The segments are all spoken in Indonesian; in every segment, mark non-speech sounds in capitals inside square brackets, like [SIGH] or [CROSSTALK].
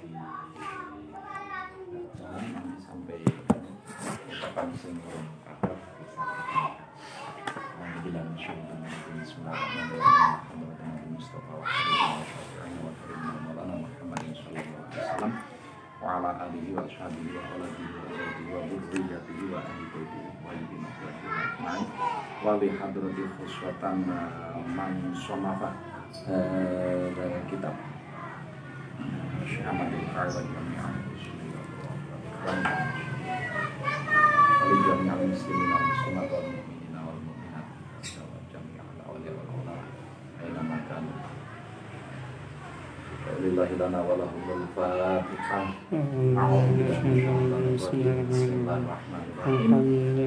nanti sampai kapan sing kakak bisa bilang insyaallah Bismillahirrahmanirrahim Mustafa wa Muhammad sallallahu alaihi wasallam wa ala alihi wa sahbihi wa ala alihi wa dzurriyyatihi wa ahli baitihi wa alihi ajma'in wa li hadrati khuswatan man sonafa dari kitab Syekh Ahmad bin Khalid jami'an wa li jami'al muslimin wal muslimat wal mu'minin wal mu'minat wa jami'al awliya wal ula aina ma kanu Lillahi lana wa lahumul fatihah A'udhu billahi Bismillahirrahmanirrahim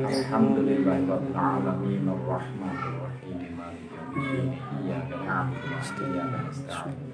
Alhamdulillahi rabbil alamin Ar-Rahmanir Rahim Maliki yaumiddin Iyyaka na'budu wa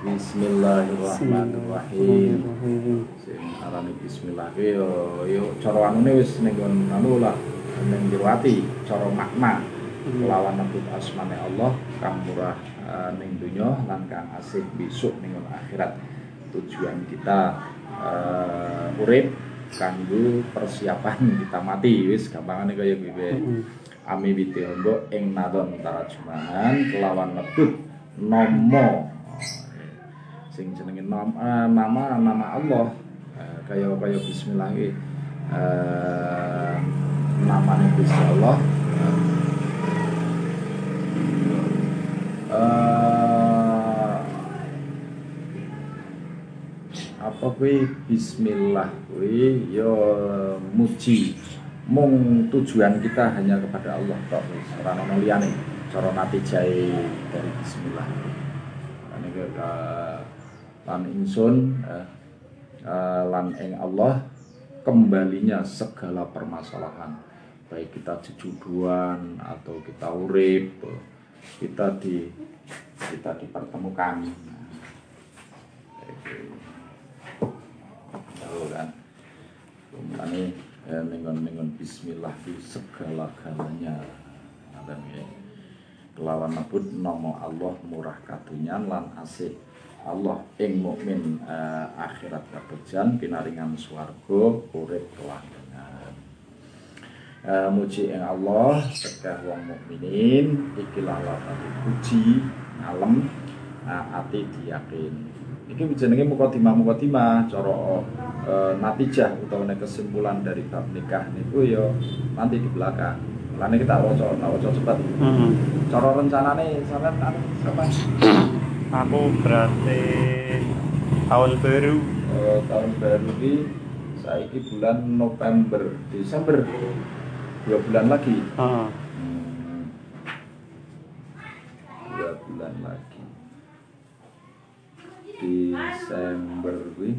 Bismillahirrahmanirrahim. Sing arane bismillah ki yo yo cara anune wis ning anu lah ning jero ati cara makna kelawan nebut asmane Allah kang murah uh, ning donya lan kang asih besok ning akhirat. Tujuan kita uh, urip kanggo persiapan kita mati wis gampangane kaya kuwi Ami witi ing nadon tarajumahan kelawan nebut nomo sing jenenge eh, nama nama Allah. Eh, kaya kaya bismillah iki. Eh namane Gusti Allah. Apa kuwi? Bismillah kuwi ya muji. Mung tujuan kita hanya kepada Allah tok ora ono liyane. Cara natijae dari bismillah. Iki ka- lan ingsun eh, eh, lan ing Allah kembalinya segala permasalahan baik kita jejuduan atau kita urip kita di kita dipertemukan. Tahu kan Ini ya, ningon ningon Bismillah di segala galanya ya. Kelawan nebut nama Allah murah katunyan lan asih Allah ing mukmin eh, akhirat kabejan pinaringan swarga urip kelanggengan. Eh, muji ing Allah cegah wong mukminin ikilah lafal puji ngalem eh, ati diyakin iki jenenge mukadimah mukadimah cara eh, natijah utawa kesimpulan dari bab nikah niku ya nanti di belakang Lane kita waca, waca cepat. Hmm. Cara rencanane sampean anu kapan? [CLEARS THROAT] aku berarti tahun baru Eh, tahun baru ini saiki bulan November, Desember. Dua bulan lagi. Heeh. Hmm. Dua bulan lagi. Desember kuwi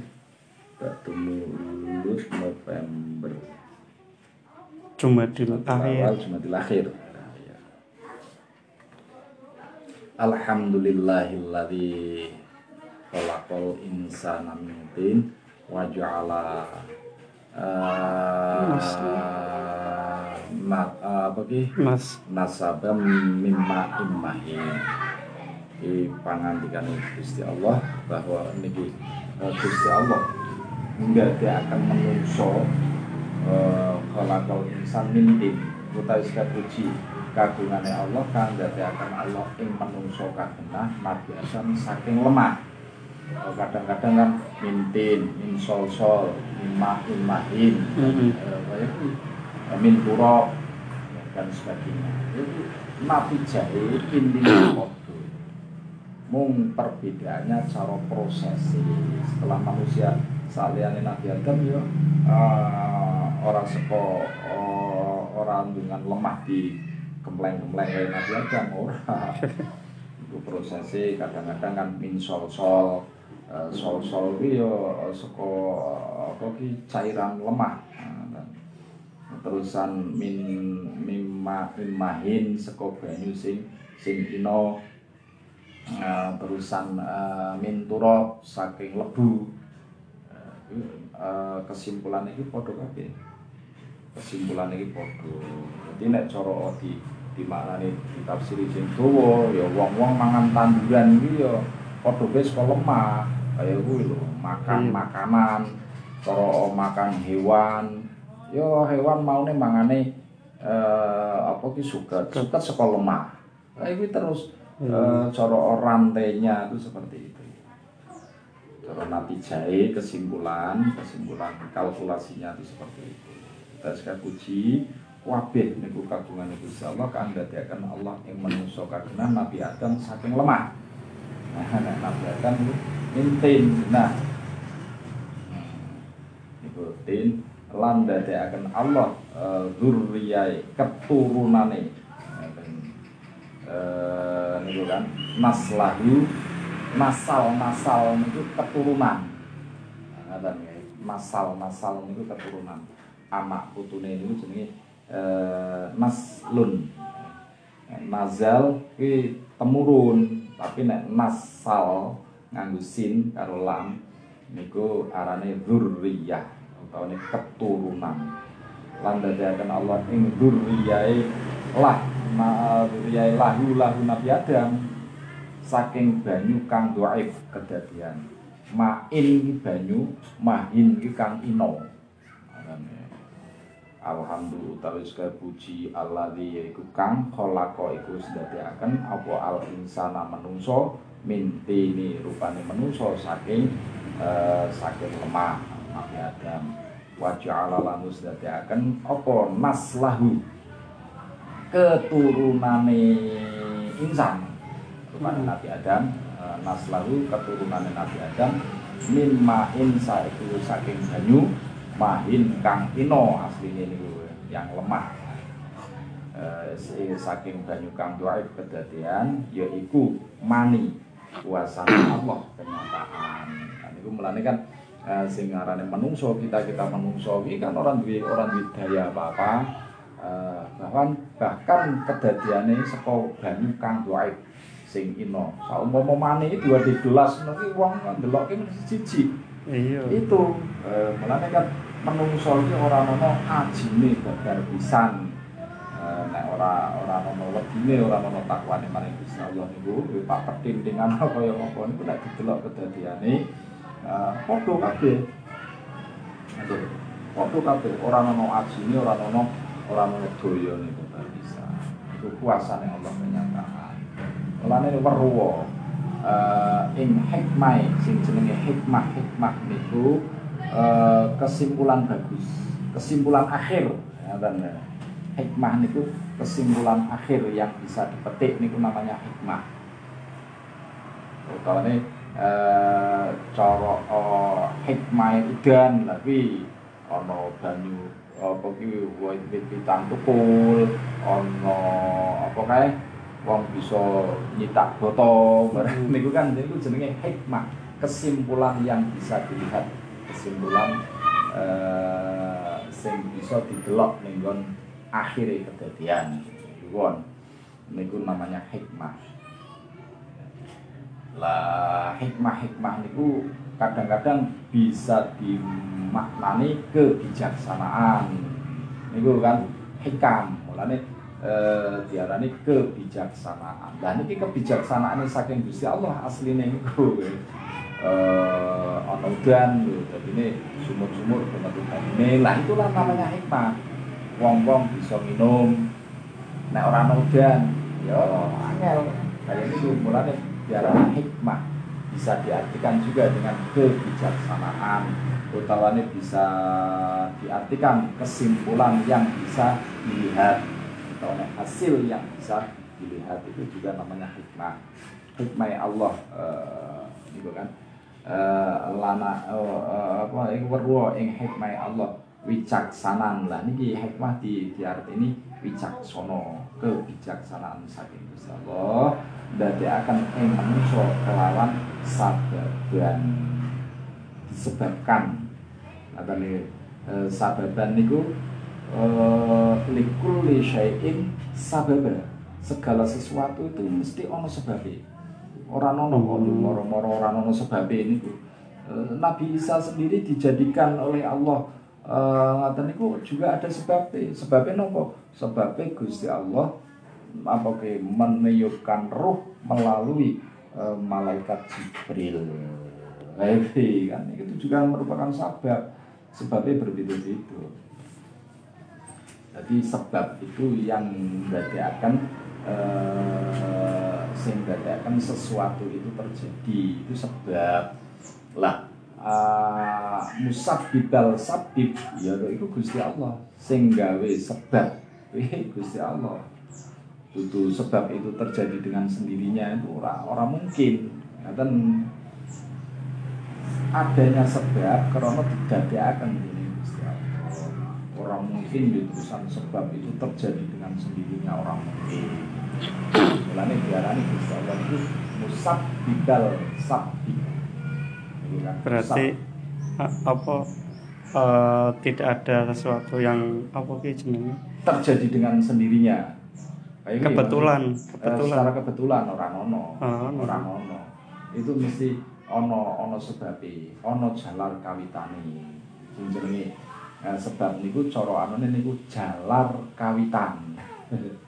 ketemu lulus November. Jumadil awal akhir Jumadil akhir. Nah, ya. Alhamdulillahilladzi khalaqal insana min tin wa ja'ala eh, ma- apa ki? Mas. Nasabam mimma immahin di pangandikan Gusti Allah bahwa niki eh, Gusti Allah hingga dia akan menungso eh, khalaqal insan min tin utawi seket puji kagungane Allah kang akan Allah ing menungso kagenah nabi asan saking lemah. Kadang-kadang kan mintin min sol sol min ma min itu. Eh, min ya, dan sebagainya. Itu nabi jahe intinya podo mung perbedaannya cara prosesi. Setelah manusia saliane nabi Adam ya eh, orang seko eh, orang dengan lemah di gempleng-gempleng kayak nabi Adam ora. [LAUGHS] Itu prosesnya kadang-kadang kan min sol sol Eh, sol sol itu ya seko eh, apa ki cairan lemah. Nah, terusan min mimma min mahin seko banyu sing sing ino. Eh, terusan eh, min turab saking lebu. Kesimpulan ini podo kabeh kesimpulan ini podo jadi nek cara di di maknane ditafsiri sing dawa ya wong-wong mangan tanduran iki ya padha wis kok lemah kaya kuwi lho makan Iya. makanan cara makan hewan. Ya hewan maune mangane eh, apa ki suket suket. saka lemah kuwi terus eh, cara rantainya itu seperti itu. Cara nabi jahe kesimpulan kesimpulan kalkulasinya itu seperti itu sekali puji wabih niku kagungan Gusti Allah kan akan Allah yang menungso kagungan Nabi Adam saking lemah. Nah nek Nabi Adam itu mintin nah. Niku tin lan Allah eh, zurriyai keturunane. Eh niku kan naslahu nasal nasal niku keturunan. Ngaten nasal nasal niku keturunan anak putune niku jenenge eh, naslun nazal ki temurun tapi nek nasal nganggo sin karo lam niku arane dzurriyah utawa keturunan. Lan dadiaken Allah ing dzurriyahe lah ma dzurriyahe lahu lahu Nabi Adam saking banyu kang dhaif kedadian. Main banyu mahin iki kang ino. Alhamdulillah utawi segala puji alladzi yaiku kang khalaqa iku sedadiaken apa al insana menungso mintini rupane menungso saking eh, saking lemah Nabi Adam. Wa ja'ala lahu sedadiaken apa naslahu? Keturunane insan. Rupane Nabi Adam eh, naslahu keturunane Nabi Adam mimma insa itu saking banyu mahin kang ino aslinya niku yang lemah. Eh, si- saking banyu kang dhaif kedadian yaiku mani kuasa Allah kenyataan. Kan itu mulane kan sing ngarane menungso kita kita menungso iki kan orang duwe orang duwe daya apa-apa. Eh, bahkan bahkan kedadiane saka banyu kang dhaif sing ino. Saumpama mani dua digelas nanti wong ndelokke siji. Iya. itu mulane kan menungso iki ora ana ajine babar pisan. Eh, nek ora ora ana wedine ora ana takwane maring Gusti Allah niku Pak pertintingan [LAUGHS] kaya apa niku nek didelok kedadiane. Eh, padha kabeh. Aduh, padha kabeh. Ora ana ajine ora ana ora ana daya niku bisa iku kuasane Allah kenyataan mulane weruwa eh, ing hikmah sing jenenge hikmah hikmah niku eh, kesimpulan bagus. Kesimpulan akhir ya kan hikmah niku kesimpulan akhir yang bisa dipetik niku namanya hikmah. Utawane eh cara eh, hikmah udan tapi ana banyu apa ki wit-witan tukul ana apa kae wong bisa nyitak boto barang niku kan niku jenenge hikmah. Kesimpulan yang bisa dilihat kesimpulan eh, sing bisa didelok ning nggon akhire kedadian. Won niku namanya hikmah. Lah hikmah-hikmah niku kadang-kadang bisa dimaknani kebijaksanaan. Niku kan hikam. Mulane eh, diarani kebijaksanaan. Lah niki kebijaksanaan saking Gusti Allah asline niku eh udan lho dadi ini sumur-sumur bentuk ini lah itulah namanya hikmah. Wong-wong bisa minum. Nek ora ana udan ya angel. Kaya niku mulane diarani hikmah. Bisa diartikan juga dengan kebijaksanaan utawane bisa diartikan kesimpulan yang bisa dilihat atau hasil yang bisa dilihat. Itu juga namanya hikmah. Hikmah Allah uh, gitu kan uh, lana uh, apa iku weruh ing hikmah Allah. Wicaksanan lah niki hikmah di di arti ini wicaksono kebijaksanaan saking Gusti Allah. Dadi akan ing manusa kelawan sababan disebabkan. Atau nih e, sababan niku e, likulli syai'in sababa. Segala sesuatu itu mesti ono sebabnya orang ono hmm. moro-moro orang ono sebabnya ini e, Nabi Isa sendiri dijadikan oleh Allah e, ngaten niku juga ada sebabnya sebabnya nopo? Sebabnya Gusti Allah apa ke meniupkan roh melalui e, malaikat Jibril. Heavy kan? Itu juga merupakan sebab sebabnya berbeda-beda. Jadi sebab itu yang akan eh, sehingga akan sesuatu itu terjadi. Itu sebab lah uh, musabibal sabib ya itu Gusti Allah sehingga we sebab. We Gusti Allah itu sebab itu terjadi dengan sendirinya itu orang orang mungkin. Dan adanya sebab karena tidak akan ini orang mungkin di sebab itu terjadi dengan sendirinya orang mungkin mulanya diarani Gusti Allah itu musab bidal sabdi kan? berarti apa uh, tidak ada sesuatu yang apa jenisnya terjadi dengan sendirinya. Kayak kebetulan ya, kebetulan. secara kebetulan orang ono oh, orang ono. Itu mesti ono ono sebabe ono jalar kawitane. Sing jenenge eh, sebab niku cara anune niku jalar kawitan [LAUGHS]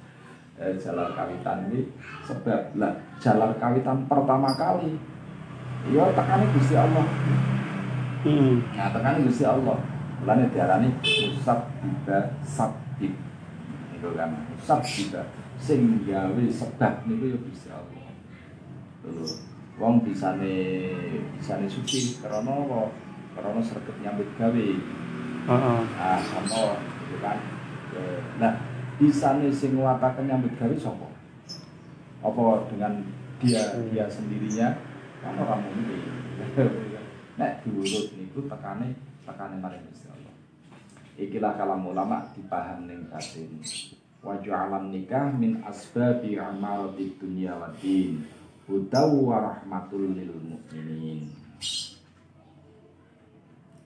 eh, jalar kawitan ini sebab lah jalar kawitan pertama kali. Ya tekane Gusti Allah. Hmm. nah tekane Gusti Allah. Mulane diarani usab tiba sabib. Itu kan usab tiba sing gawe sebab niku ya Gusti Allah. Tuh wong bisane bisane suci karena apa? Karena sregep nyambut gawe. Heeh. Ah sama gitu kan? Nah bisane sing nguataken nyambut gawe sapa? Apa dengan dia dia sendirinya? Kan orang mungkin. [LAUGHS] Nek diurut niku tekane tekane maring Gusti Allah. Ikilah kalam ulama dipaham ning batin. Wa nikah min asbabi amarati dunya wa din. Hudaw wa rahmatul lil mukminin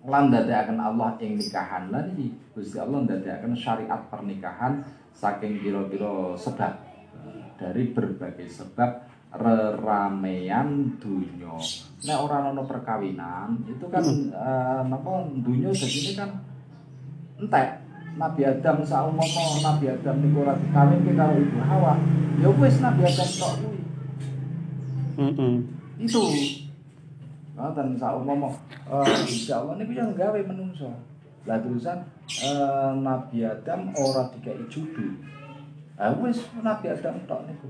lan akan Allah ing nikahan lan iki Gusti Allah akan syariat pernikahan saking pira-pira sebab dari berbagai sebab reramean dunya. Nek ora ana perkawinan itu kan hmm. uh, napa dunya ini kan entek. Nabi Adam saumpama Nabi Adam niku ora dikawin karo Ibu Hawa, ya wis Nabi Adam tok Mm -hmm. Itu. Dan saumpama uh, insya Allah ini yang gawe menungso. Lah terusan uh, Nabi Adam ora dikai judu. Ah wis Nabi Adam tok niku.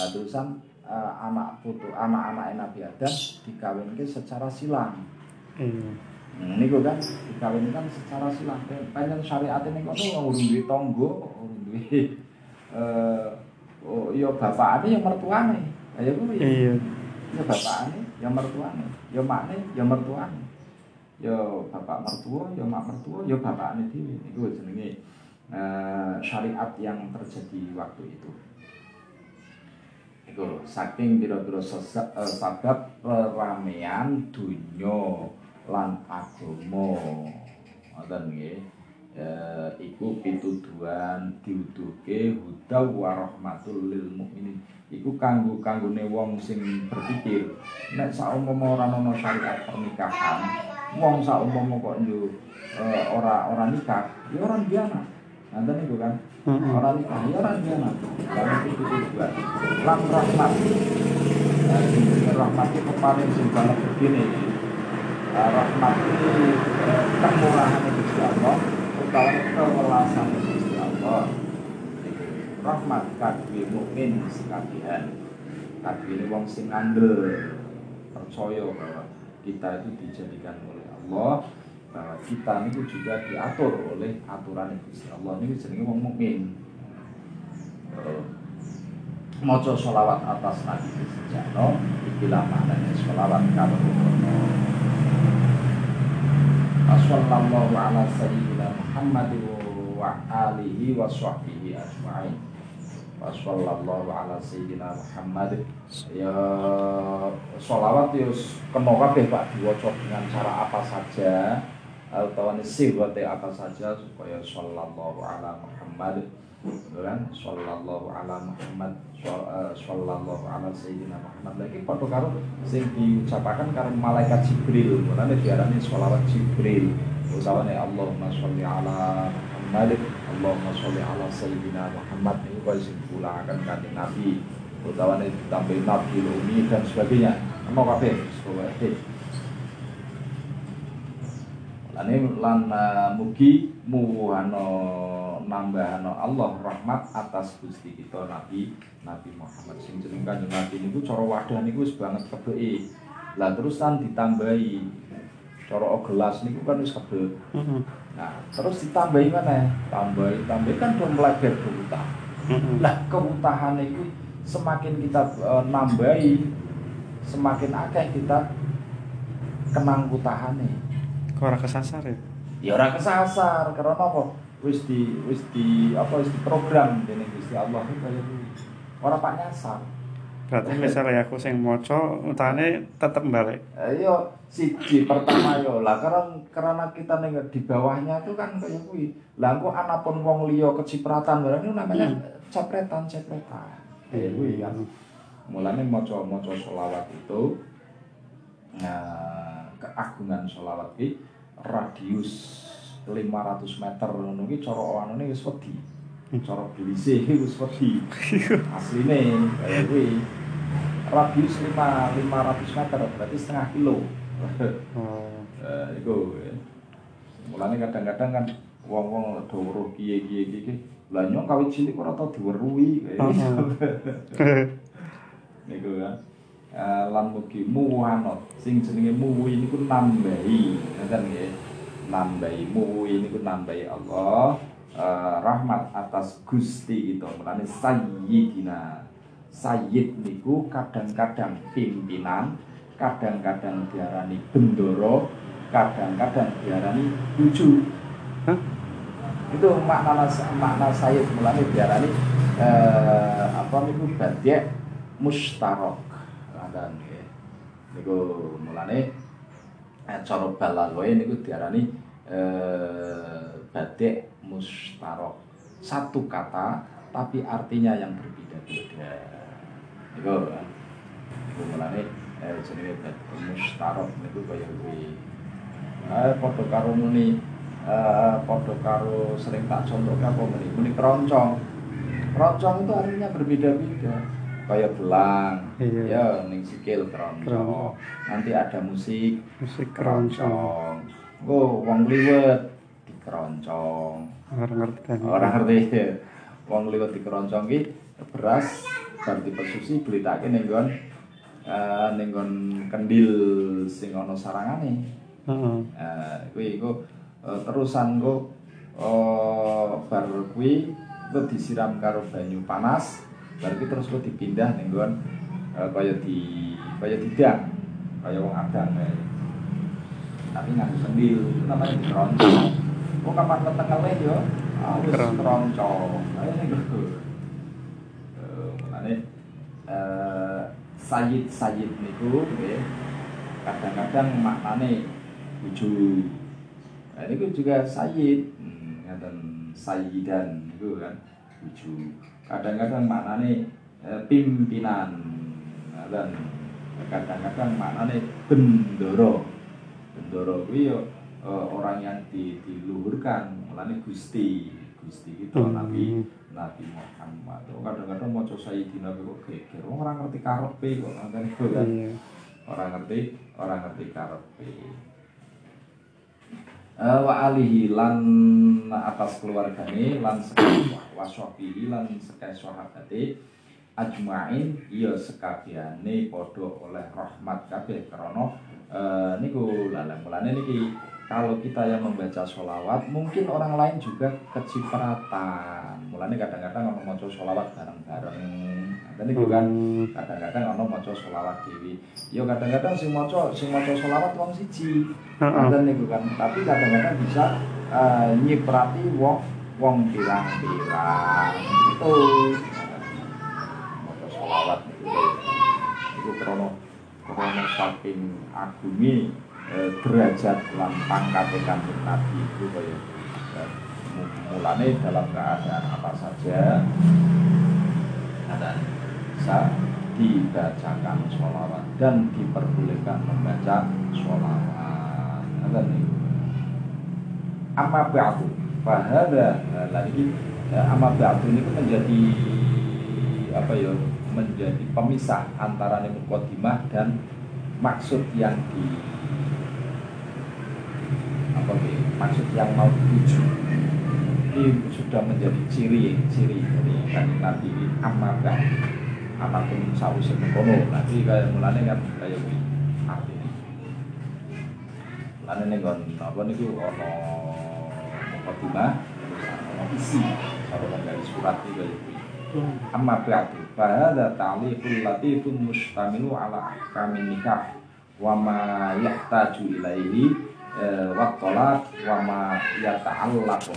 Lah terusan uh, anak putu anak-anak Nabi Adam dikawinke secara silang. Hmm. Nah, niku kan dikawinkan secara silang. Panjang syariat ini kok urung duwe tangga, urung duwe eh oh, ya bapakane ya mertuane. Ayo kuwi. Iya. Ya bapakane, ya mertuane, ya makne, ya mertuane. Ya bapak mertua, ya mak mertua, ya bapakane dhewe. Iku jenenge uh, syariat yang terjadi waktu itu. Iku saking pira-pira uh, sabab ramean dunya lan agama. Ngoten nggih. Uh, iku pituduhan diuduhke huda wa rahmatul lil mukminin iku kanggo kanggone wong sing berpikir nek saumpama ora ana syariat pernikahan wong saumpama kok yo uh, ora ora nikah ya ora biana nanten niku kan? Ora nikah ya ora biana lan itu lan rahmat. Rahmat itu paling sing banget begini. Rahmat itu uh, kemurahan Gusti Allah utawa kewelasan Gusti Allah. Rahmat kadwi mukmin sekabihan. Ini wong sing ngandel percaya bahwa kita itu dijadikan oleh Allah bahwa kita itu juga diatur oleh aturan Gusti Allah. Ini jenenge wong mukmin. Maca sholawat atas Nabi Sejarno ikilah maknanya sholawat kalau Wassalamualaikum ala sayyidina Muhammad wa alihi wa Ya ya Pak. Diwaca dengan cara apa saja atau sifat apa saja supaya sallallahu ala Muhammad. Kan sallallahu ala Muhammad sallallahu ala sayyidina Muhammad. Lagi padha karo sing diucapaken karo malaikat Jibril. Mulane diarani sholawat Jibril utawane Allahumma sholli ala Muhammad Allahumma sholli ala sayyidina Muhammad. Ini kaya sing diulangkan kanjeng Nabi. Utawane ditambah Nabi Umi dan sebagainya. Mau kabeh Lan lan uh, mugi muwano nambahano Allah rahmat atas Gusti kita Nabi Nabi Muhammad. Sing jeneng Nabi niku cara wadah niku wis banget kebeki. Lah terus kan ditambahi cara gelas niku kan wis kebek. Nah, terus ditambahi mana? Tambahi, tambahi kan do melebar kewutah. Lah kewutahan itu semakin kita uh, nambahi semakin akeh kita kenang kutahane ora kesasar ya? Ya ora kesasar karena apa? Wis di wis di apa wis di program dening Gusti Allah itu kaya ora pak nyasar. Berarti [LAUGHS] misalnya aku sing maca utane tetep balik. Eh, yo siji pertama yo lah karena karena kita ning di bawahnya tuh kan kayak kuwi. Lah engko anapun wong liya kecipratan barang itu namanya hmm. cepretan cepretan. Kayak kuwi kan. Mulane maca-maca selawat itu nah keagungan selawat iki radius 500 meter ngono ki cara anune wis wedi. Cara blise wis wedi. [LAUGHS] Asline kaya kuwi. Radius 5 500 meter berarti setengah kilo. Oh. Eh iku. Mulane kadang-kadang kan wong-wong do weruh kiye-kiye iki lah nyong kawit cilik ora tau diweruhi kaya gitu. [LAUGHS] Niku kan. Uh, lan mugi muwanot sing jenenge muwi niku nambahi ngoten nggih nambahi muwi niku nambahi Allah uh, rahmat atas Gusti itu mulane sayyidina sayyid niku kadang-kadang pimpinan kadang-kadang diarani bendoro kadang-kadang diarani lucu huh? itu makna makna sayyid mulane diarani uh, apa niku? Badiak mustarok dan niku mulane eh, cara balagoe niku diarani eh, batik mustarok satu kata tapi artinya yang berbeda-beda niku niku mulane eh, jenenge batik mustarok niku kaya kuwi. Eh padha karo muni eh padha karo sering tak contohke apa muni? Muni keroncong. Keroncong itu artinya berbeda-beda. Kayak belang iya. ya ning sikil keroncong. Nanti ada musik. Musik keroncong. Oh wong liwet di keroncong orang ngerti kan? Orang ngerti wong liwet di keroncong ki beras bar dipesusi blitake ning nggon uh, ning nggon kendil sing ana sarangane heeh uh, kuwi iku uh, terusan kok uh, bar kuwi disiram karo banyu panas Berarti terus kok dipindah ning nggon uh, kaya di kaya didang, kaya wong adang kae. Tapi nganggo sendil itu namanya dikeroncong. Oh kapan leteng ngeleh yo? Ah wis keroncong. Ayo ning eh sayid-sayid niku nggih. Kadang-kadang maknane bojo. Nah, ini juga sayid, hmm, ngaten sayidan itu kan bojo. Kadang-kadang maknane eh, pimpinan. Dan kadang-kadang maknane bendoro. Bendoro kuwi eh, orang yang di, diluhurkan. Mulane Gusti. Gusti itu hmm. Nabi Nabi Muhammad. Oh, kadang-kadang mau coba Sayyidina kok geger orang ngerti karepe kok kan? Iya. orang ngerti orang ngerti karepe. Uh, wa alihi lan atas keluargane lan sekali waswabihi lan sekali sahabate ajmain. Iya sekabehane padha oleh rahmat kabeh krana eh, niku lalang mulane niki kalau kita yang membaca sholawat mungkin orang lain juga kecipratan. Mulane kadang-kadang ono maca sholawat bareng-bareng. Dan niku kan kadang-kadang ono maca sholawat dewi yo kadang-kadang sing maca sing maca sholawat wong siji. Dan niku kan. Tapi kadang-kadang bisa eh, nyiprati wong wong pirang-pirang itu. Maca sholawat itu krono krono saking agungi eh, derajat lan pangkat kanjeng Nabi itu kaya eh, mu- mulane dalam keadaan apa saja. Keadaan bisa dibacakan sholawat dan diperbolehkan membaca sholawat. Ada nih amma ba'du. Fahada lagi ya, amma ba'du ini menjadi apa ya menjadi pemisah antara mukaddimah dan maksud yang di apa ya, maksud yang mau dituju ini sudah menjadi ciri ciri dari kan ini amma ba'du apa pun saus mengkono nanti kayak mulane kan kayak kuwi. Artinya mulane ning kon apa niku ana mukadimah terus ana isi. Kalau dari surat iki kayak kuwi. Amma ba'du fa hadza ta'liqul latifun mustamilu ala ahkamin nikah wa ma yahtaju ilaihi eh, wa talaq wa ma yata'allaqu.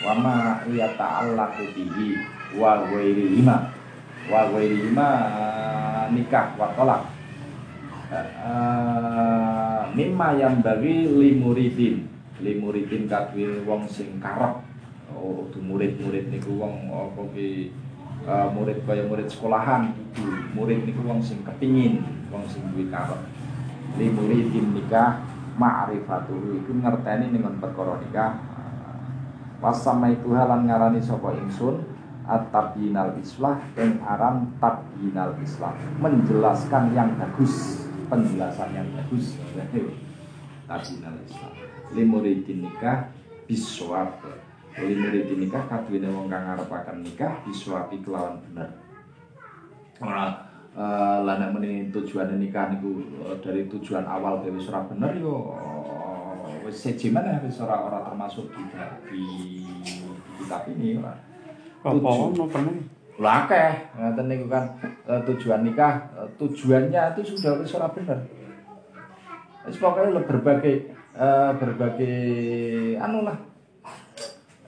Wa ma yata'allaqu bihi wa ghairihima. Wa ghairihima nikah wa talaq. Eh, mimma yang bagi limuridin limuridin kadwi wong sing karep. Oh murid-murid niku wong apa eh, murid kaya murid sekolahan. Itu murid niku wong sing kepingin wong sing duwe karep. Limuridin nikah ma'rifatuhu iku ngerteni ning perkara nikah. Wasama itu halan ngarani sapa ingsun at-tabyinal islah yang aran tabyinal islah. Menjelaskan yang bagus penjelasan yang bagus. [LAUGHS] Tabyinal islah. Limuridin nikah biswab. Limuridin nikah kaduwene wong kang ngarepaken nikah biswabi kelawan bener. Ora eh, lah nek meni tujuan nikah niku eh, dari tujuan awal dari ora bener yo eh, wis siji meneh wis ora ora termasuk di di, di kitab ini ora. Apa ono pernah? lah akeh ngoten niku kan tujuan nikah tujuannya itu sudah wis ora bener. Wis pokoknya berbagai berbagai anu lah.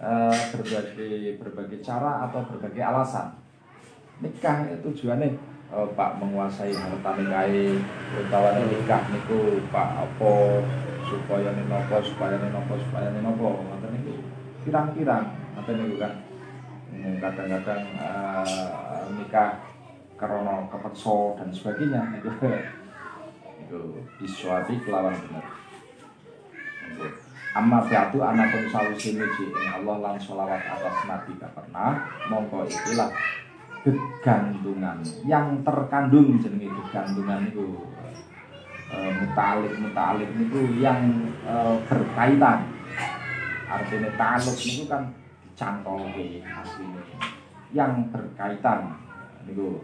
Eh, berbagai berbagai cara atau berbagai alasan. Nikah itu tujuannya eh, Pak menguasai harta nikahi utawa nikah niku Pak apa supaya nenopo supaya nenopo supaya nenopo ngoten niku pirang-pirang. Ngoten niku kan kadang-kadang eh, nikah karena kepeksa dan sebagainya. Itu [LAUGHS] itu disuapi kelawan benar Amma biatu anak pun sawusi muji Allah lan sholawat atas Nabi gak pernah mongko ikilah kegantungan yang terkandung jenenge kegantungan itu mutalik mutalik itu yang eh, berkaitan. Artinya taluk itu kan cangkongke aslinya yang berkaitan niku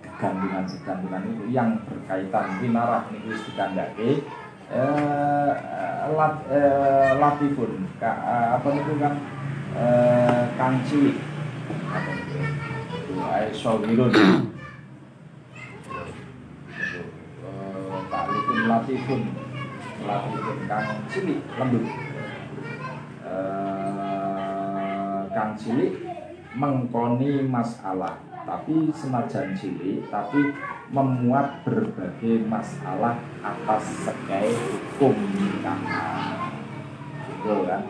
kegantungan kegantungan itu yang berkaitan. Winarah niku wis dikandake eh lat eh, latifun ka, eh, apa niku kan eh kang cilik apa itu ae sawirun taklifun latifun. Latifun kang cilik lembut. Eh, kang cilik mengkoni masalah tapi senajan cilik tapi memuat berbagai masalah atas sekai hukum nikahan gitu kan?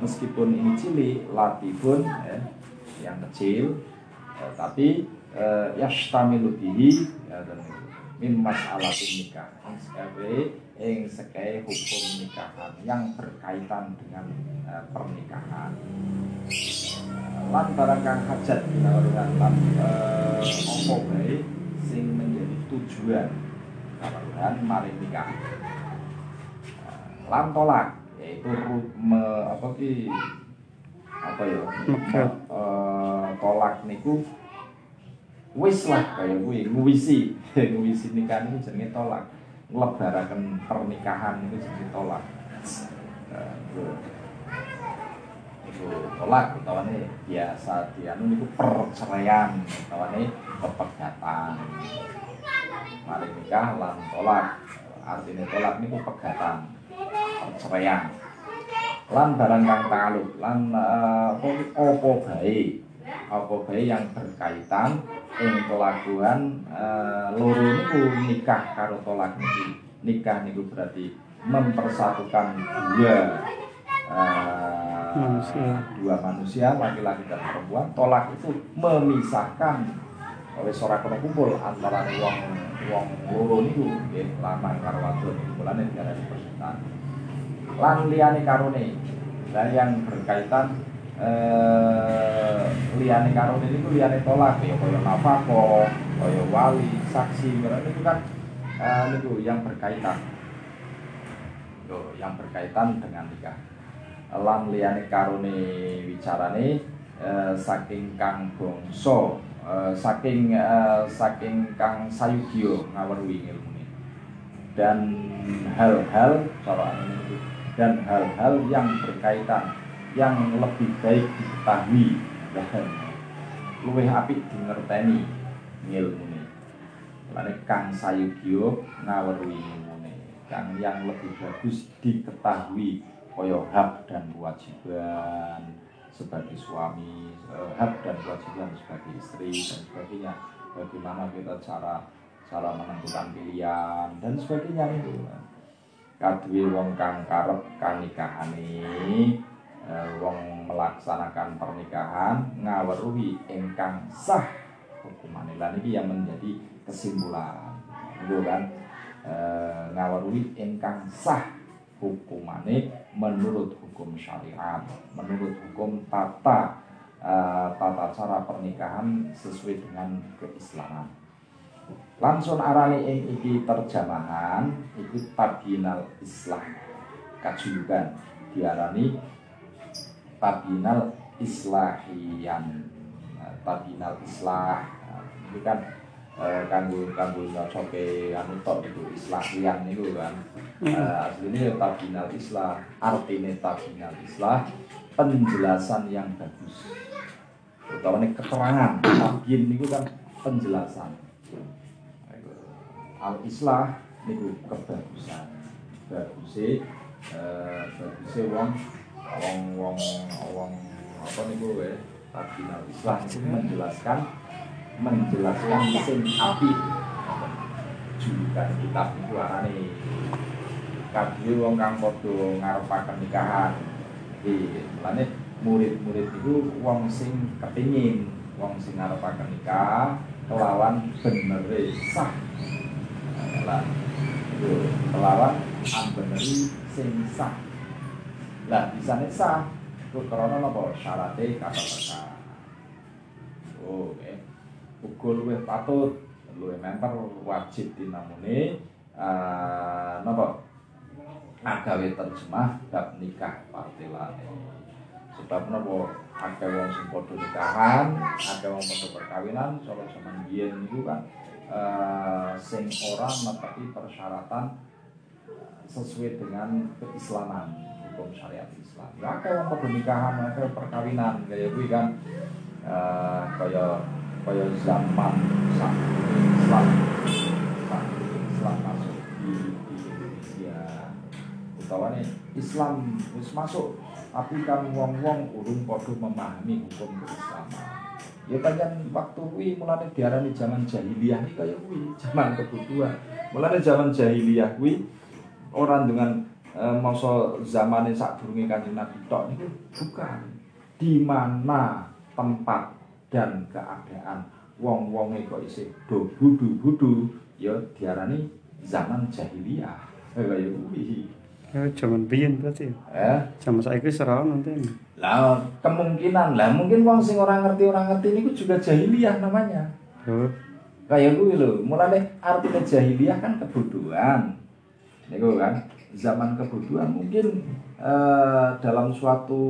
Meskipun ini cilik latifun ya, yang kecil eh, tapi eh, yastamilu bihi ya, min masalah nikah. Yang sekai yang sekai hukum nikahan yang berkaitan dengan eh, pernikahan. Lan barang kang hajat dengan lan eh, opo sing menjadi tujuan karuhan mari nikah. Eh, lan tolak yaitu me, apa ki apa ya. Eh, tolak niku wis lah kaya kuwi nguwisi. [LAUGHS] Nguwisi nikah niku jenenge tolak. Nglebaraken pernikahan itu jenenge tolak. Nah, itu tolak utawane biasa dianu niku perceraian utawane kepegatan mari nikah lan tolak. Artinya tolak niku pegatan perceraian lan barang kang taluk lan uh, apa bae? Apa bae yang berkaitan ing kelakuan uh, loro niku nikah karo tolak niki. Nikah niku berarti mempersatukan dua uh, Manusia. dua manusia laki-laki dan perempuan. Tolak itu memisahkan oleh seorang kono kumpul antara wong wong loro niku nggih lanang karo wadon mulane diarani percintaan lan liyane karone. Dan yang berkaitan eh liyane karone niku liyane tolak ya kaya nafako kaya wali saksi niku kan eh, niku yang berkaitan. Yo, yang berkaitan dengan nikah. Lan liyane karone wicarane eh, saking kang bangsa eh, saking eh, saking kang sayugya ngaweruhi ilmune. Dan hal-hal cara itu dan hal-hal yang berkaitan yang lebih baik diketahui dan luwih apik dingerteni ngilmune lane kang sayugya ngaweruhi ilmune kang yang lebih bagus diketahui kaya hak dan kewajiban sebagai suami, eh, hak dan kewajiban sebagai istri dan sebagainya. Bagaimana kita cara cara menentukan pilihan dan sebagainya itu. Kadue wong kang karep kanikahane eh, wong melaksanakan pernikahan ngaweruhi ingkang sah hukumane. Lan iki yang menjadi kesimpulan. Gitu kan? Eh, ngaweruhi ingkang sah hukumane menurut hukum syariat, menurut hukum tata eh, tata cara pernikahan sesuai dengan keislaman. Langsung arane ing iki terjemahan iku tabinal islah. Kajulukan diarani tabinal islahian Nah, tabinal islah. Nah, ini kan eh, kanggo kanggo nyocoke anu tok itu islahian niku kan. Eh, aslinya ya tabinal islah artinya tabinal islah penjelasan yang bagus. Utamanya keterangan tabin itu kan penjelasan al islah niku kebagusan. Baguse eh, baguse wong wong wong wong apa niku ya tabinal islah itu menjelaskan menjelaskan sing api. Julukan kitab itu arane. Kabeh wong kang padha ngarepaken nikahan. Iki mulane murid-murid itu wong sing kepingin, wong sing ngarepaken nikah kelawan bener sah. Lah itu kelawan ambeneri sing sah. Lah bisane sah itu karena napa syaratnya kata kata. Oh, oke. Uga luwih patut, luwih menter wajib dinamune eh napa agawe terjemah bab nikah partilane. Sebab napa akeh wong sing padha nikahan, akeh wong padha perkawinan, solo zaman biyen niku kan eh, sing ora netepi persyaratan sesuai dengan keislaman hukum syariat Islam. Ya akeh wong padha nikahan, akeh perkawinan kaya kuwi kan eh, kaya kaya zaman Islam Islam masuk di, di Indonesia utawane Islam wis masuk tapi kan wong-wong urung padha memahami hukum keislaman ya pancen waktu kuwi mulane diarani zaman jahiliyah iki kaya kuwi zaman kebutuhan. Mulane zaman jahiliyah kuwi orang dengan e, masa zamane sadurunge Kanjeng Nabi tok niku bukan. Di mana tempat dan keadaan wong-wonge kok isih do budu-budu ya diarani zaman jahiliyah. Kaya kuwi Ya, zaman biyen berarti. eh Zaman saiki serau nanti. lah kemungkinan. Lah mungkin wong sing ora ngerti ora ngerti niku juga jahiliyah namanya. Oh, kayak gue lho mulane artinya jahiliyah kan kebodohan. Niku kan zaman kebodohan mungkin eh, dalam suatu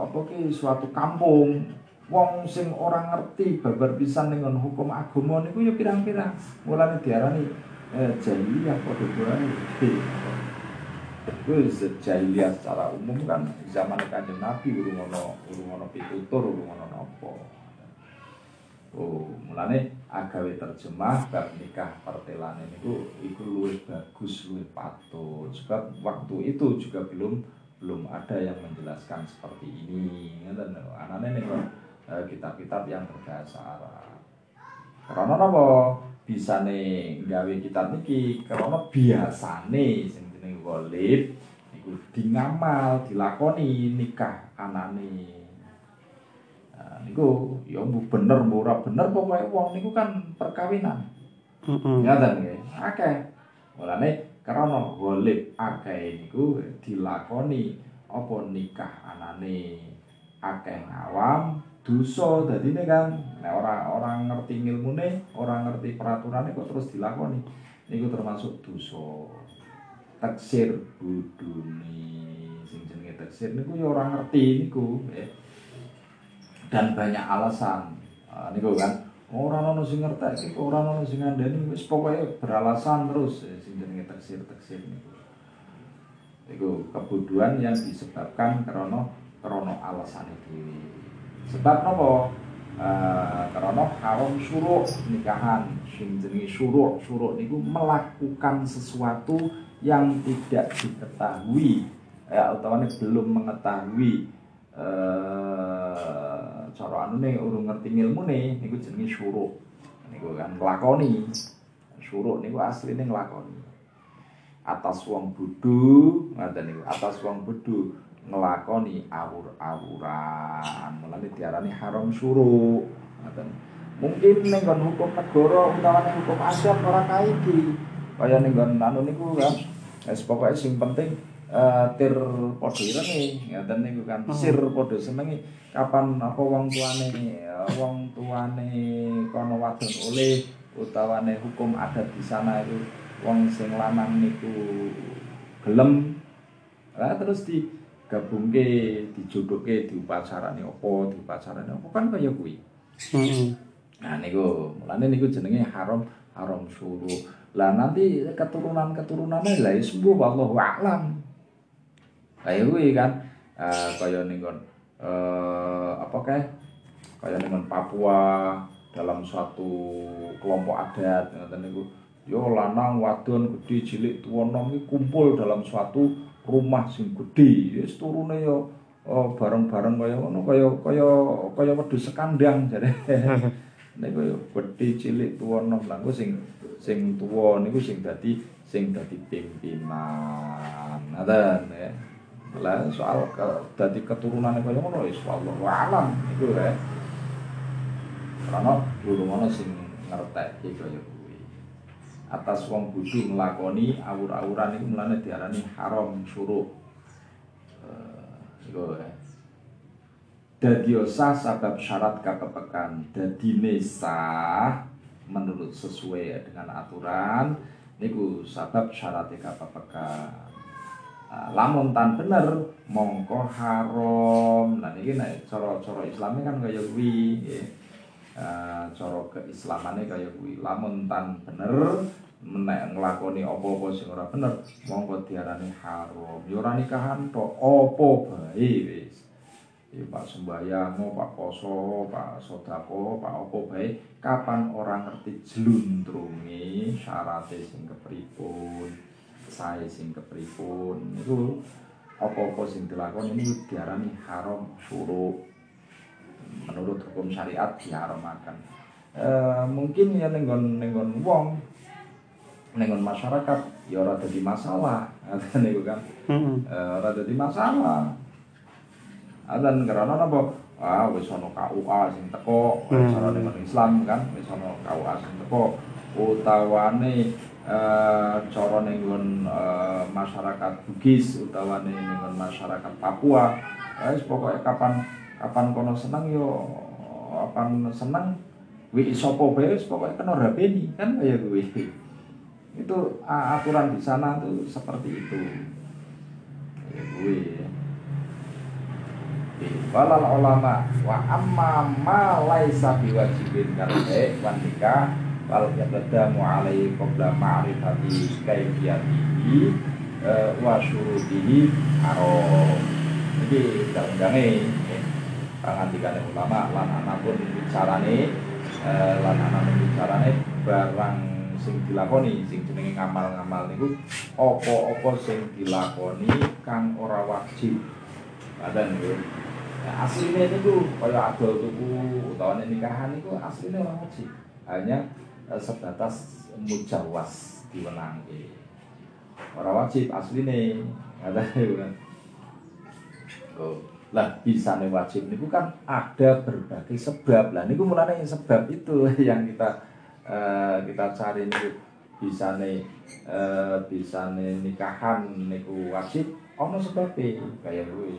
apa ki suatu kampung wong sing ora ngerti babar pisan ning hukum agama niku ya pirang-pirang. Mulane diarani eh, jahiliyah padha Itu jahiliyah secara umum kan zaman kanjeng Nabi urung ana urung ana pitutur urung ana napa Oh, mulane agawe terjemah bab nikah pertelane niku iku luwih bagus, luwih patut. Sebab waktu itu juga belum belum ada yang menjelaskan seperti ini. Ngoten anane ning eh, kitab-kitab yang berbahasa Arab. Karena napa? Bisane gawe kitab niki karena biasane sing jeneng walid niku dingamal, dilakoni nikah anane niku ya mbuh bener mbuh ora bener pokoke wong niku kan perkawinan. Heeh. Ngoten nggih. Akeh. Mulane krana golib akeh niku dilakoni apa nikah anane akeh ngawam dosa dadine kan nek ora ora ngerti ilmune, ora ngerti peraturane kok terus dilakoni. Niku termasuk dosa. Taksir budune sing jenenge taksir niku ya ora ngerti niku, eh dan banyak alasan. Uh, niku kan orang ono sing ngerti orang ono sing ngandani wis pokoke beralasan terus ya, sing jenenge teksir-teksir niku. Iku kebodohan yang disebabkan karena karena alasan itu. Sebab nopo? Uh, karena haram suruh nikahan sing jenenge suruh suruh niku melakukan sesuatu yang tidak diketahui ya utawane belum mengetahui uh, cara nih urung ngerti ilmune niku jenenge syuruk. Niku kan nglakoni. Syuruk niku asline nglakoni. Atas wong bodho, ngoten niku, atas wong bodho nglakoni awur-awuran. Mulane diarani haram syuruk. Ngoten. Mungkin ning hukum negara utawa hukum adat ora kaiki. Kaya ning anu niku kan. Wis pokoke sing penting uh, tir padha irenge ngoten niku kan oh. sir padha senenge kapan apa wong tuane wong tuane kono wadon oleh utawane hukum adat di sana itu wong sing lanang niku gelem lah terus di gabungke dijodohke diupacarane apa diupacarane apa kan kaya kuwi hmm. nah niku mulane niku jenenge haram haram suruh lah nanti keturunan-keturunannya lah ya sembuh wallahu a'lam. Kaya kuwi kan uh, kaya ning uh, apa kae kaya ning Papua dalam suatu kelompok adat ngoten niku. Yo lanang wadon gede cilik tuwa nom kumpul dalam suatu rumah sing gede. Wis turune yo oh, bareng-bareng kaya ngono kaya kaya kaya wedhus sekandang jare [LAUGHS] niku yo gede cilik tuwa nom lha sing sing tuwa niku sing dadi sing dadi pimpinan ngoten ya lah soal ke dadi keturunane kaya ngono wis wallahu alam iku ya. Karena guru mana sing ngerteki kaya kuwi. Atas wong bodho nglakoni awur-awuran iku mulane diarani haram suruh. Uh, iku ya. Dadi sah sebab syarat kakepekan. Dadi sah menurut sesuai dengan aturan niku sebab syarat kakepekan. Ah, lamun tan bener mongko haram. Nah ini nek cara-cara islami kan kaya kuwi nggih. Uh, cara keislamannya kaya kuwi. Lamun tan bener nek nglakoni apa-apa sing ora bener mongko diarani haram. Ya ora nikahan tok apa bae Ya, Pak sembayang, Pak poso, Pak sodako, Pak opo bae kapan orang ngerti jeluntrunge syaratnya sing kepripun saya sing kepripun? Itu apa-apa sing dilakoni ini diarani haram suruh menurut hukum syariat diharamakan e, mungkin ya nenggon nenggon wong nenggon masyarakat ya ora dadi masalah. [LAUGHS] Kan niku kan? E, ora dadi masalah dan karena apa? Ah wis ana KUA sing teko cara dengan Islam kan? Wis ana KUA sing teko. Utawane uh, cara ning uh, masyarakat Bugis utawa ning masyarakat Papua. Wis pokoknya kapan kapan kono seneng yo kapan seneng wi sapa bae wis pokoke kena rabeni kan? Kaya gue itu aturan di sana tuh seperti itu. Ya gue walal ulama wa amma ma laisa biwajibin. Karena wan nikah wal yaqdamu alaihi qabla ma'rifati kaifiyatihi eh, wa syurutihi haram. Jadi undang-undangnya pangandikane ulama lan anapun bicarane eh, lan anapun bicarane barang sing dilakoni sing jenenge ngamal-ngamal niku apa-apa sing dilakoni kang ora wajib. Ada niku nah, aslinya niku kaya adol tuku utawa nikahan niku aslinya ora wajib hanya eh, sebatas mujawas diwenangke ora wajib aslinya ada [LAUGHS] niku kan Oh. Lah bisa nih wajib ini kan ada berbagai sebab lah. Ini mulanya sebab itu [LAUGHS] yang kita uh, kita cari ini bisa nih uh, bisa nih nikahan niku wajib. Ono sebabnya kayak gue.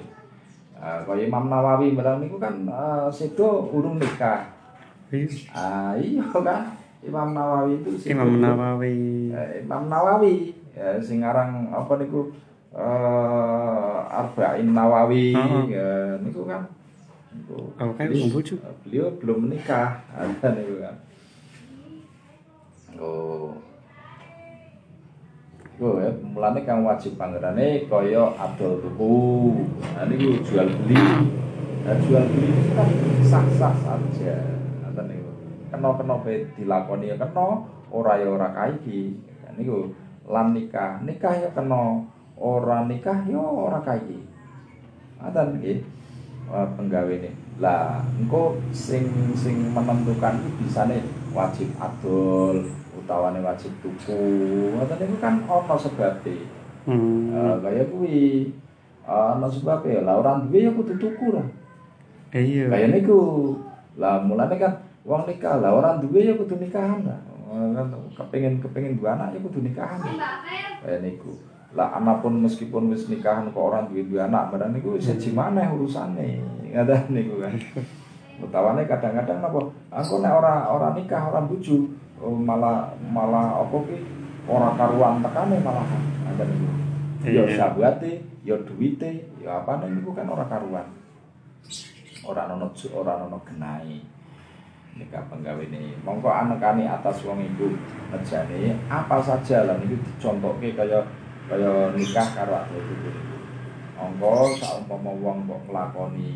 Uh, kayak Imam Nawawi bilang niku kan uh, sedo urung nikah. Ah iya kan. Imam Nawawi itu Imam Nawawi. Uh, Imam Nawawi. Ya sing aran apa niku? Uh, Arba'in Nawawi. Heeh. ya niku kan? Niku Oh, kayak beliau- beliau belum menikah. [LAUGHS] Ada niku kan? Oh Oh ya, mulane kang wajib panggerane kaya adol tuku. Nah niku jual beli. Nah, jual beli itu kan sah-sah saja. Ngoten niku. Kena-kena bae dilakoni ya kena, ora ya ora kaiki. Nah, niku lan nikah, nikah ya kena, ora nikah ya ora kaiki. Ngoten nggih. Wah, penggawe ini. Lah, engko sing sing menentukan itu bisane wajib adol, utawane wajib tuku. Ngoten niku kan ana sebabe. Hmm. Eh, kaya kuwi ana sebabe. Lah ora duwe ya kudu tuku lah. Iya. Kaya niku. Lah mulane kan wong nikah lah ora duwe ya kudu nikahan lah. Eh, kepengin kepengin dua anak ya kudu nikahan. Kaya niku. Lah anakpun meskipun wis nikahan kok orang duwe dua anak, padahal niku wis siji maneh urusane. Ngaten niku kan. [LAUGHS] Utawane kadang-kadang napa? Aku nek ora ora nikah, ora bojo, malah malah apa ki ora karuan tekane malahan. Ngaten niku. Ya Iya. sahabate, ya duwite, ya apane niku kan ora karuan. Ora ono ora ono genahe. nikah penggawe ini mongko anekane atas wong ibu ngejane apa saja lah niku dicontohke kaya kaya nikah karo tuku niku mongko saumpama wong kok nglakoni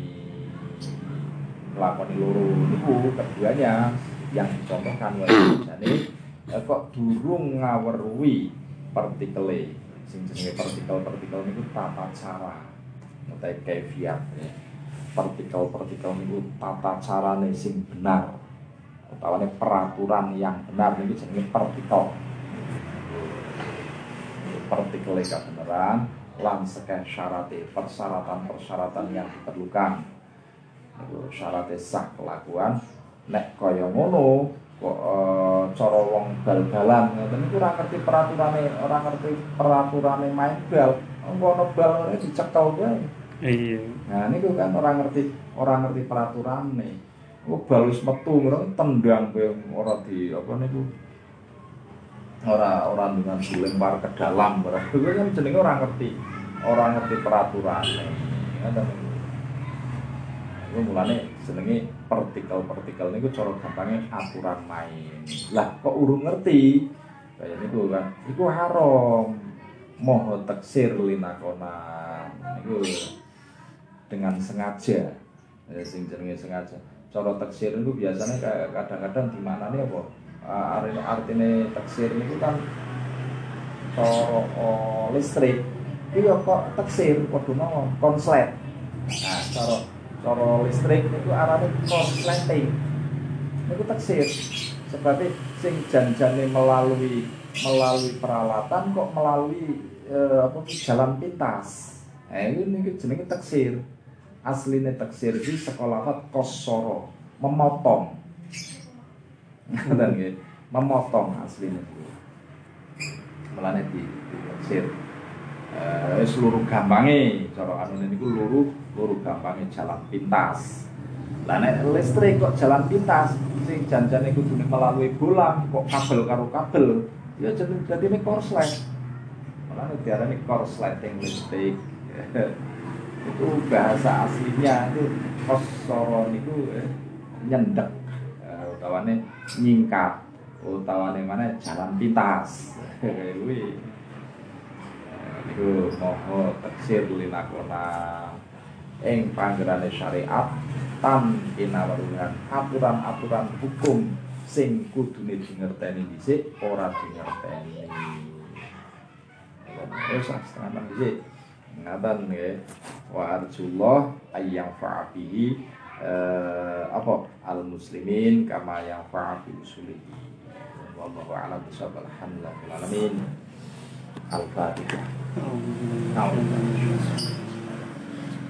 nglakoni loro niku keduanya yang dicontohkan wae jane eh, kok durung ngaweruhi partikele sing jenenge partikel-partikel niku tata cara. Utawa kefiat ya. partikel-partikel niku tata carane sing benar. Utawane peraturan yang benar ini jenenge partikel. Partikel kebenaran lan syaratnya persyaratan-persyaratan yang diperlukan. Itu syaratnya sah kelakuan nek kaya ngono kok eh, cara wong bal-balan ngoten niku ora ngerti peraturane ora ngerti peraturane main bal engko ono bal ngene dicekel wae Iya. Nah niku kan orang ngerti orang ngerti peraturan nih. Gue balus metu ngono tendang kowe ora di apa niku. Ora ora dengan dilempar ke dalam ora. Gue kan jenenge orang ngerti. Orang ngerti peraturan nih. Ngoten. Gue mulane jenenge partikel-partikel niku cara gampangnya aturan main. Lah kok urung ngerti? Kayak niku kan. Iku haram. Moho teksir linakona. Niku dengan sengaja ya, sing jenenge sengaja cara teksir itu biasanya kadang-kadang di mana nih apa Ah, artinya artinya teksir itu kan cara oh, listrik itu ya kok teksir padha mau konslet nah cara cara listrik itu arane konsleting itu teksir. Sebabnya sing janjane melalui melalui peralatan kok melalui eh, apa jalan pintas. Nah ini jenenge teksir. Aslinya teksir di sekolah kosoro memotong. Dan memotong aslinya melane di, di teksir. Eh seluruh gampangnya cara anu niku luru luru gampangnya jalan pintas. Lah nek listrik kok jalan pintas sing janjane kudune melalui bolang kok kabel karo kabel ya jadi jadi korslet malah diarani korsleting listrik. [LAUGHS] Itu bahasa aslinya itu kosoro itu eh, nyendek. Eh, utawane nyingkat. Utawane mana jalan pintas. [LAUGHS] Kuwi Eh, niku moho teksir linakona ing panggerane syariat tan kinaweruhan aturan-aturan hukum sing kudune dingerteni dhisik ora dingerteni. Wis enam dhisik. Ngaten nggih wa arjullah ayyang fa'abihi eh, apa? Al muslimin kama yang fa'abi usulihi. Wallahu a'lam bishawab. Alhamdulillah alamin. Al-fatihah